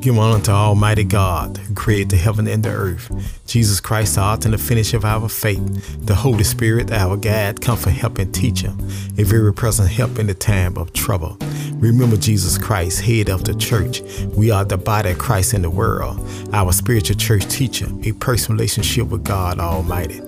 Give honor to Almighty God, who created the heaven and the earth. Jesus Christ, the author and the finisher of our faith. The Holy Spirit, our guide, comfort, help, and teacher. A very present help in the time of trouble. Remember Jesus Christ, head of the church. We are the body of Christ in the world. Our spiritual church teacher, a personal relationship with God Almighty.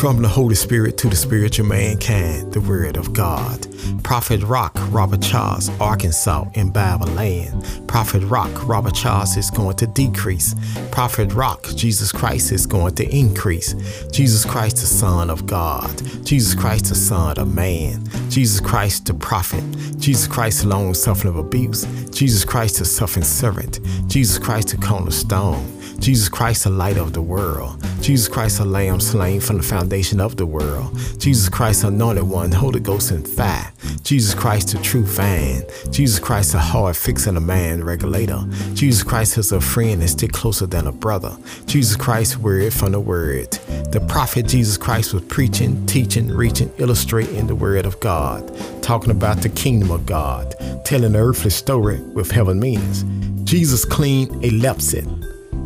From the Holy Spirit to the spiritual mankind, the Word of God. Prophet Rock, Robert Charles, Arkansas, in land. Prophet Rock, Robert Charles is going to decrease. Prophet Rock, Jesus Christ is going to increase. Jesus Christ, the Son of God. Jesus Christ, the Son of Man. Jesus Christ, the prophet. Jesus Christ, long suffering of abuse. Jesus Christ, the suffering servant. Jesus Christ, the cornerstone. Jesus Christ, the light of the world. Jesus Christ, the lamb slain from the foundation of the world. Jesus Christ, the anointed one, Holy Ghost and fire. Jesus Christ, the true vine. Jesus Christ, the heart fixing a man regulator. Jesus Christ is a friend and stick closer than a brother. Jesus Christ, word from the word. The prophet Jesus Christ was preaching, teaching, reaching, illustrating the word of God, talking about the kingdom of God, telling the earthly story with heaven meanings. Jesus cleaned a leprosy.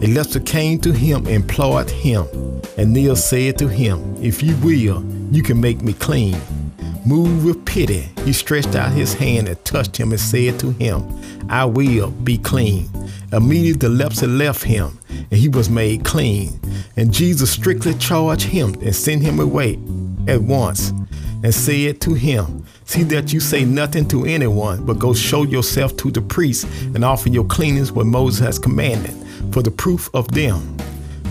A leper came to him, and implored him, and Neil said to him, If you will, you can make me clean. Moved with pity, he stretched out his hand and touched him and said to him, I will be clean. Immediately the leprosy left him, and he was made clean. And Jesus strictly charged him and sent him away at once, and said to him, See that you say nothing to anyone, but go show yourself to the priest and offer your cleanings what Moses has commanded for the proof of them.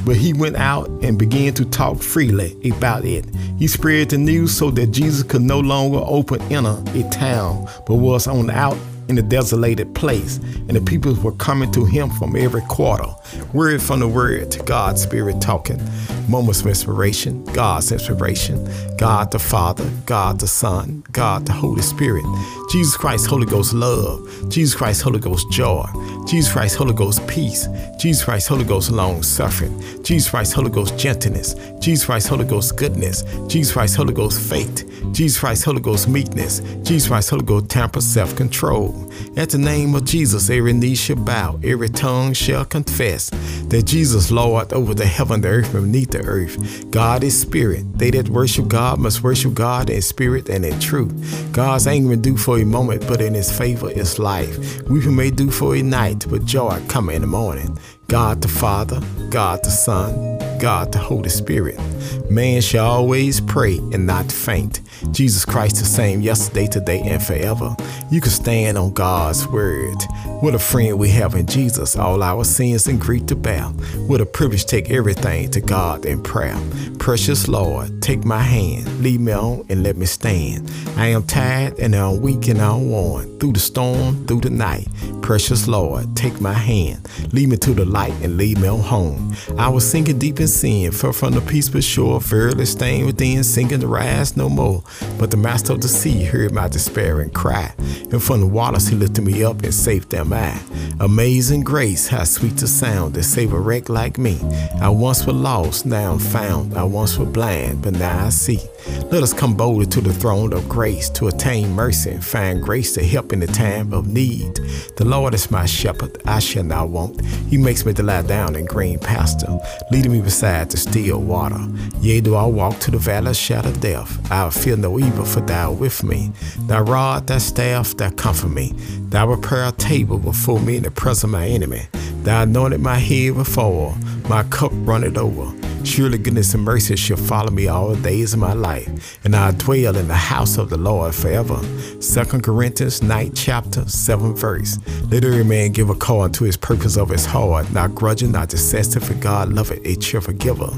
But he went out and began to talk freely about it. He spread the news so that Jesus could no longer open enter a town, but was on out in a desolated place, and the people were coming to him from every quarter. Word from the word, God's Spirit talking. Moments of inspiration, God's inspiration. God the Father, God the Son, God the Holy Spirit. Jesus Christ, Holy Ghost love. Jesus Christ, Holy Ghost joy. Jesus Christ, Holy Ghost peace. Jesus Christ, Holy Ghost long suffering. Jesus Christ, Holy Ghost gentleness. Jesus Christ, Holy Ghost goodness. Jesus Christ, Holy Ghost faith. Jesus Christ, Holy Ghost meekness. Jesus Christ, Holy Ghost temper, self control. At the name of Jesus, every knee shall bow, every tongue shall confess that Jesus Lord over the heaven, the earth, and beneath the earth. God is spirit. They that worship God must worship God in spirit and in truth. God's anger do for a moment, but in his favor is life. Weeping may do for a night, but joy come in the morning. God the Father, God the Son, God the Holy Spirit. Man shall always pray and not faint. Jesus Christ the same yesterday, today, and forever. You can stand on God's word. What a friend we have in Jesus, all our sins and grief to bear. What a privilege take everything to God in prayer. Precious Lord, take my hand, lead me on and let me stand. I am tired and I'm weak and I'm worn. Through the storm, through the night. Precious Lord, take my hand, lead me to the light and lead me on home. I was sinking deep in sin, far from the peaceful shore, verily staying within, sinking to rise no more. But the master of the sea heard my despair and cry, and from the waters he lifted me up and saved them I. Amazing grace, how sweet the sound that saved a wreck like me. I once was lost, now I'm found. I once was blind, but now I see. Let us come boldly to the throne of grace to attain mercy and find grace to help in the time of need. The Lord is my shepherd, I shall not want. He makes me to lie down in green pasture, leading me beside the still water. Yea, do I walk to the valley of shadow of death, I will fear no evil, for thou art with me. Thy rod, thy staff, thou comfort me. Thou prepare a table before me in the presence of my enemy. Thou anointed my head with oil, my cup runneth over. Surely goodness and mercy shall follow me all the days of my life, and I'll dwell in the house of the Lord forever. 2 Corinthians 9 chapter 7 verse. Let every man give a call unto his purpose of his heart, not grudging, not dissesting, for God loveth a cheerful giver.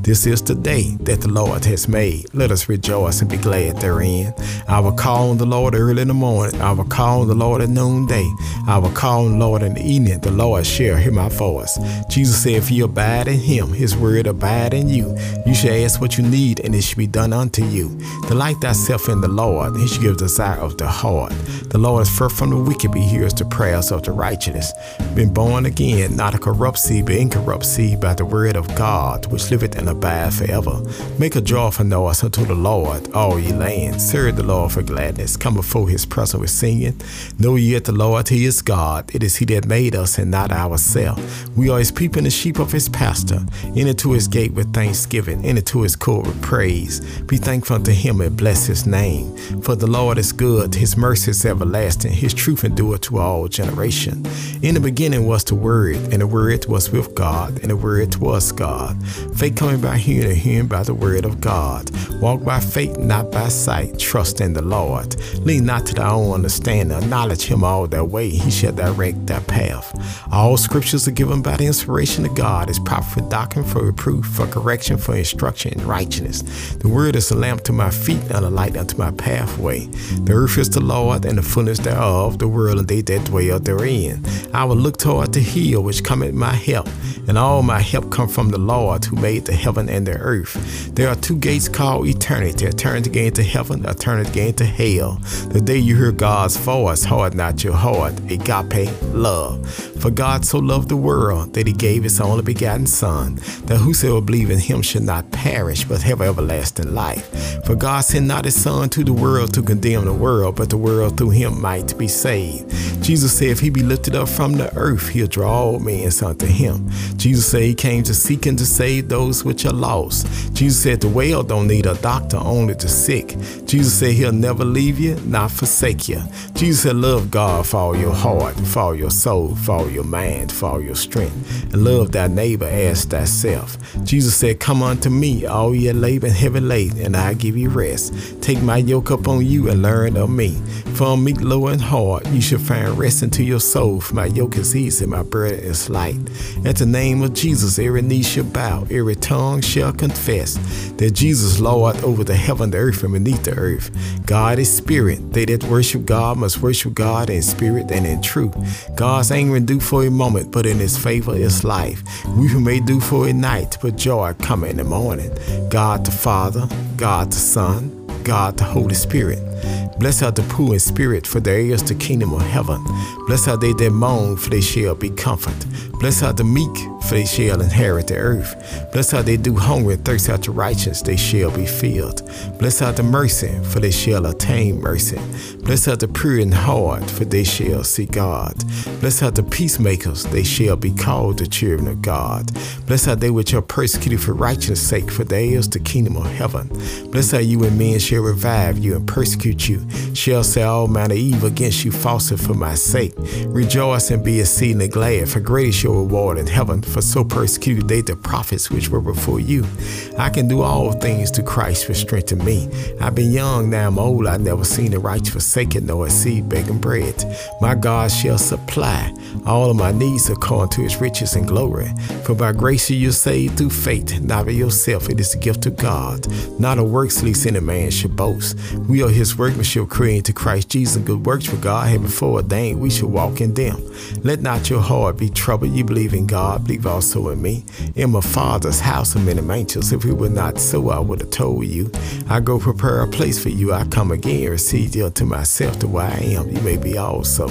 This is the day that the Lord has made. Let us rejoice and be glad therein. I will call on the Lord early in the morning. I will call on the Lord at noonday. I will call on the Lord in the evening. The Lord shall hear my voice. Jesus said, If you abide in him, his word abide abide in you. You shall ask what you need, and it shall be done unto you. Delight thyself in the Lord, he shall give desire of the heart. The Lord is far from the wicked, but he hears the prayers of the righteous. Been born again, not a corrupt seed, but incorrupt seed by the word of God, which liveth and abide forever. Make a joyful noise unto the Lord, all ye lands. Serve the Lord for gladness. Come before his presence with singing. Know ye that the Lord, he is God. It is he that made us and not ourselves. We are his people and the sheep of his pasture. Enter to his gate with thanksgiving, enter to his court with praise. Be thankful unto him and bless his name. For the Lord is good, his mercy is everlasting, his truth endureth to all generation. In the beginning was the Word, and the Word was with God, and the Word was God. Faith coming by hearing, and hearing by the Word of God. Walk by faith, not by sight. Trust in the Lord. Lean not to thy own understanding. Acknowledge him all thy way. He shall direct thy path. All scriptures are given by the inspiration of God. Is proper for doctrine, for reproof, for correction, for instruction in righteousness. The word is a lamp to my feet and a light unto my pathway. The earth is the Lord and the fullness thereof, the world and they that dwell therein. I will look toward the hill which cometh my help, and all my help come from the Lord who made the heaven and the earth. There are two gates called eternity, a turn to gain to heaven, a turn to gain to hell. The day you hear God's voice, hard not your heart, agape love. For God so loved the world that he gave his only begotten Son, that whosoever believe in him should not perish, but have everlasting life. For God sent not his Son to the world to condemn the world, but the world through him might be saved. Jesus said, if he be lifted up from the earth, he'll draw all men unto him. Jesus said he came to seek and to save those which are lost. Jesus said the well don't need a doctor, only the sick. Jesus said he'll never leave you, not forsake you. Jesus said love God for all your heart, for all your soul, for all your mind, for all your strength, and love thy neighbor as thyself. Jesus said, come unto me, all ye labor and heavy laden, and I give you rest. Take my yoke upon you and learn of me. For I'm meek, low, and hard, you shall find rest unto your soul. For my yoke is easy, my burden is light. At the name of Jesus, every knee shall bow, every tongue shall confess that Jesus Lord over the heaven, the earth, and beneath the earth. God is spirit. They that worship God must worship God in spirit and in truth. God's anger do for a moment, but in his favor is life. We who may do for a night, but joy come in the morning. God the Father, God the Son, God the Holy Spirit. Blessed are the poor in spirit, for theirs is the kingdom of heaven. Blessed are they that mourn, for they shall be comforted. Blessed are the meek, for they shall inherit the earth. Blessed are they do hunger and thirst after righteousness, they shall be filled. Blessed are the mercy, for they shall attain mercy. Blessed are the pure in heart, for they shall see God. Blessed are the peacemakers, they shall be called the children of God. Blessed are they which are persecuted for righteousness' sake, for theirs is the kingdom of heaven. Blessed are you when men shall revive you and persecute you, shall say all manner evil against you falsely for my sake. Rejoice and be exceedingly glad, for great is your reward in heaven, for so persecuted they the prophets which were before you. I can do all things to Christ which strengthen me. I've been young, now I'm old, I've never seen the righteous forsaken, nor a seed begging bread. My God shall supply all of my needs according to his riches and glory. For by grace you are saved through faith, not by yourself, it is the gift of God, not of works, lest any man should boast. We are his workmanship created to Christ Jesus, good works for God had before ordained we should walk in them. Let not your heart be troubled. You believe in God, believe also in me. In my Father's house are many mansions. If it were not so, I would have told you. I go prepare a place for you. I come again, receive you unto myself, to where I am. You may be also.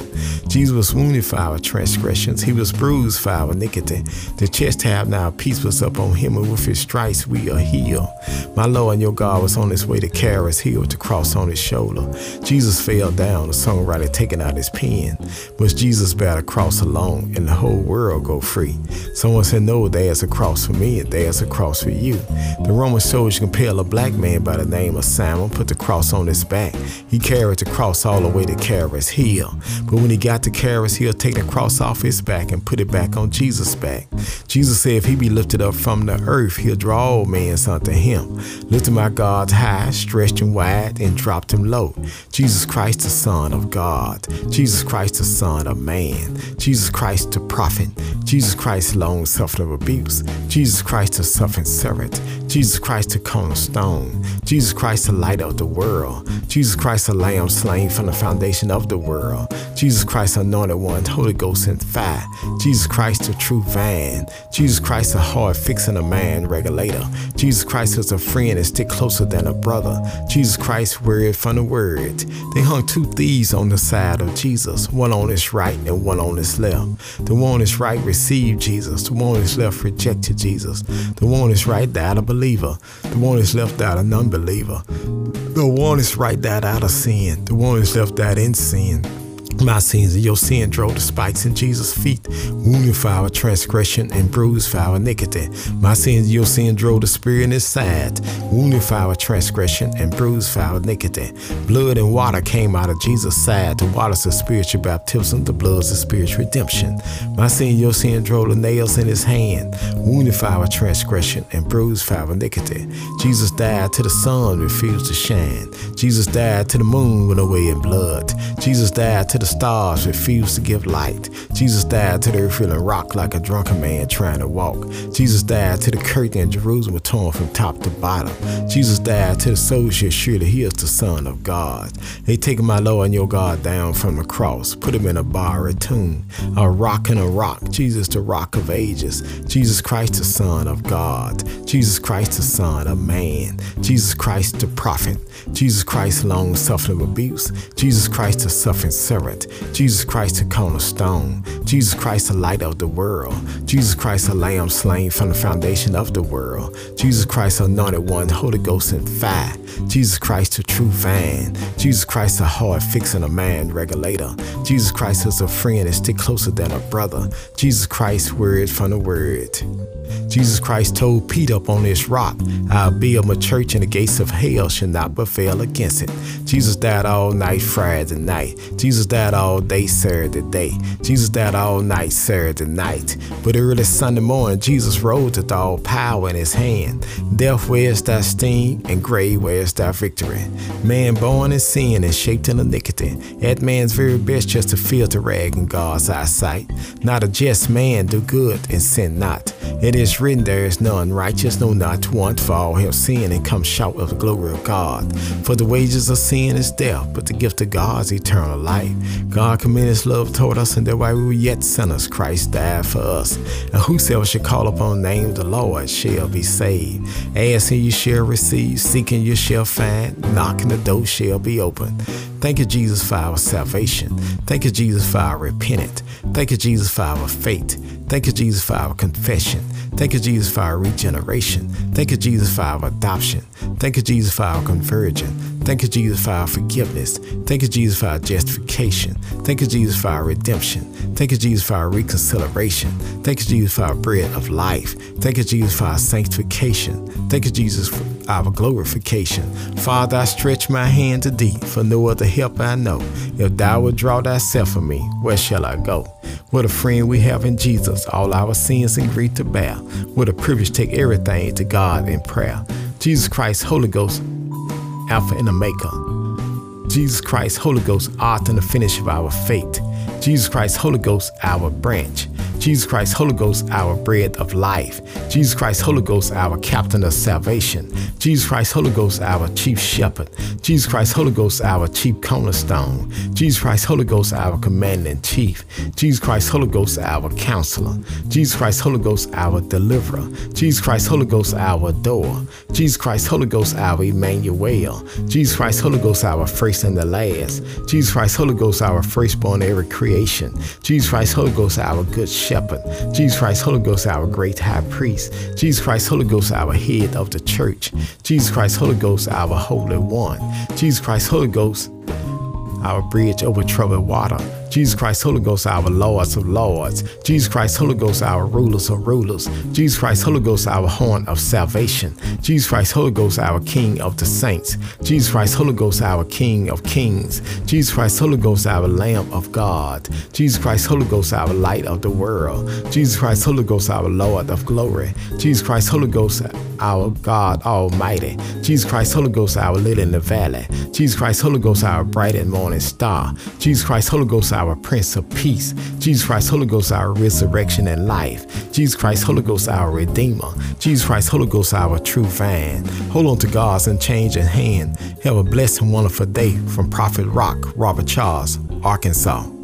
Jesus was wounded for our transgressions. He was bruised for our iniquity. The chest have now peace was up on him, and with his stripes we are healed. My Lord and your God was on his way to carry his heel to cross on his shoulder. Jesus fell down, the songwriter taking out his pen. Was Jesus bear the cross alone and the whole world go free? Someone said, No, there's a cross for me and there's a cross for you. The Roman soldier compelled a black man by the name of Simon, put the cross on his back. He carried the cross all the way to Calvary's heel. But when he got to Calvary's heel, take the cross off his back and put it back on Jesus' back. Jesus said, If he be lifted up from the earth, he'll draw all men unto him. Lifted my God high, stretched him wide, and dropped him low. Jesus Christ, the Son of God. Jesus Christ, the Son of man. Jesus Christ, the prophet. Jesus Christ, long suffering of abuse. Jesus Christ, the suffering servant. Jesus Christ, the cornerstone. Jesus Christ, the light of the world. Jesus Christ, the lamb slain from the foundation of the world. Jesus Christ, anointed one, Holy Ghost and fire. Jesus Christ, the true vine. Jesus Christ, the heart fixing a man regulator. Jesus Christ is a friend and stick closer than a brother. Jesus Christ, word from the word. They hung two thieves on the side of Jesus, one on his right and one on his left. The one on his right received Jesus, the one on his left rejected Jesus. The one on his right died a believer, the one on his left out a non believer. The one on his right died out of sin, the one on his left out in sin. My sins and your sin drove the spikes in Jesus' feet, wounded for our transgression and bruised for our iniquity. My sins and your sin drove the spear in his side, wounded for our transgression and bruised for our iniquity. Blood and water came out of Jesus' side to water us a spiritual baptism, the blood of spiritual redemption. My sin and your sin drove the nails in his hand, wounded for our transgression and bruised for our iniquity. Jesus died till the sun refused to shine. Jesus died till the moon went away in blood. Jesus died till the stars refused to give light. Jesus died till they were feeling rocked like a drunken man trying to walk. Jesus died till the curtain in Jerusalem torn from top to bottom. Jesus died till the soldiers surely he is the Son of God. They taken my Lord and your God down from the cross, put him in a bar, a tomb, a rock and a rock. Jesus, the rock of ages. Jesus Christ, the Son of God. Jesus Christ, the Son of man. Jesus Christ, the prophet. Jesus Christ, long suffering abuse. Jesus Christ, the suffering servant. Jesus Christ, took on a cornerstone. Jesus Christ, the light of the world. Jesus Christ, the lamb slain from the foundation of the world. Jesus Christ, the anointed one, Holy Ghost and fire. Jesus Christ, the true vine. Jesus Christ, the heart fixing a man regulator. Jesus Christ is a friend and stick closer than a brother. Jesus Christ, word from the word. Jesus Christ told Peter upon this rock, I'll build my church and the gates of hell shall not prevail against it. Jesus died all night Friday night. Jesus died all day Saturday day. Jesus died all night Saturday night. But early Sunday morning, Jesus rose with all power in his hand. Death, where's thy sting? And grave, where's thy victory? Man born in sin and shaped in iniquity. At man's very best just to feel filter rag in God's eyesight. Not a just man do good and sin not. It is written, There is none righteous, no not one, for all have sinned and come short of the glory of God. For the wages of sin is death, but the gift of God is eternal life. God commended his love toward us, and that while we were yet sinners, Christ died for us. And whosoever shall call upon the name of the Lord shall be saved. Asking you shall receive, seeking you shall find, knocking the door shall be open. Thank you, Jesus, for our salvation. Thank you, Jesus, for our repentance. Thank you, Jesus, for our faith. Thank you, Jesus, for our confession. Thank you, Jesus, for our regeneration. Thank you, Jesus, for our adoption. Thank you, Jesus, for our conversion. Thank you, Jesus, for our forgiveness. Thank you, Jesus, for our justification. Thank you, Jesus, for our redemption. Thank you, Jesus, for our reconciliation. Thank you, Jesus, for our bread of life. Thank you, Jesus, for our sanctification. Thank you, Jesus, for our glorification. Father, I stretch my hand to thee, for no other help I know. If thou wilt draw thyself from me, where shall I go? What a friend we have in Jesus, all our sins and grief to bear. What a privilege take everything to God in prayer. Jesus Christ, Holy Ghost, Alpha and Omega. Jesus Christ, Holy Ghost, author and the finish of our faith. Jesus Christ, Holy Ghost, our branch. Jesus Christ, Holy Ghost, our bread of life. Jesus Christ, Holy Ghost, our captain of salvation. Jesus Christ, Holy Ghost, our chief shepherd. Jesus Christ, Holy Ghost, our chief cornerstone. Jesus Christ, Holy Ghost, our commander in chief. Jesus Christ, Holy Ghost, our counselor. Jesus Christ, Holy Ghost, our deliverer. Jesus Christ, Holy Ghost, our door. Jesus Christ, Holy Ghost, our Emmanuel. Jesus Christ, Holy Ghost, our first and the last. Jesus Christ, Holy Ghost, our firstborn every creation. Jesus Christ, Holy Ghost, our good shepherd. Jesus Christ, Holy Ghost, our great high priest. Jesus Christ, Holy Ghost, our head of the church. Jesus Christ, Holy Ghost, our Holy One. Jesus Christ, Holy Ghost, our bridge over troubled water. Jesus Christ, Holy Ghost, our Lords of Lords. Jesus Christ, Holy Ghost, our rulers of rulers. Jesus Christ, Holy Ghost, our horn of salvation. Jesus Christ, Holy Ghost, our King of the saints. Jesus Christ, Holy Ghost, our King of kings. Jesus Christ, Holy Ghost, our Lamb of God. Jesus Christ, Holy Ghost, our light of the world. Jesus Christ, Holy Ghost, our Lord of glory. Jesus Christ, Holy Ghost, our God Almighty. Jesus Christ, Holy Ghost, our lily in the valley. Jesus Christ, Holy Ghost, our bright and morning star. Jesus Christ, Holy Ghost, our our Prince of Peace. Jesus Christ, Holy Ghost, our resurrection and life. Jesus Christ, Holy Ghost, our Redeemer. Jesus Christ, Holy Ghost, our true vine. Hold on to God's unchanging hand. Have a blessed and wonderful day from Prophet Rock, Robert Charles, Arkansas.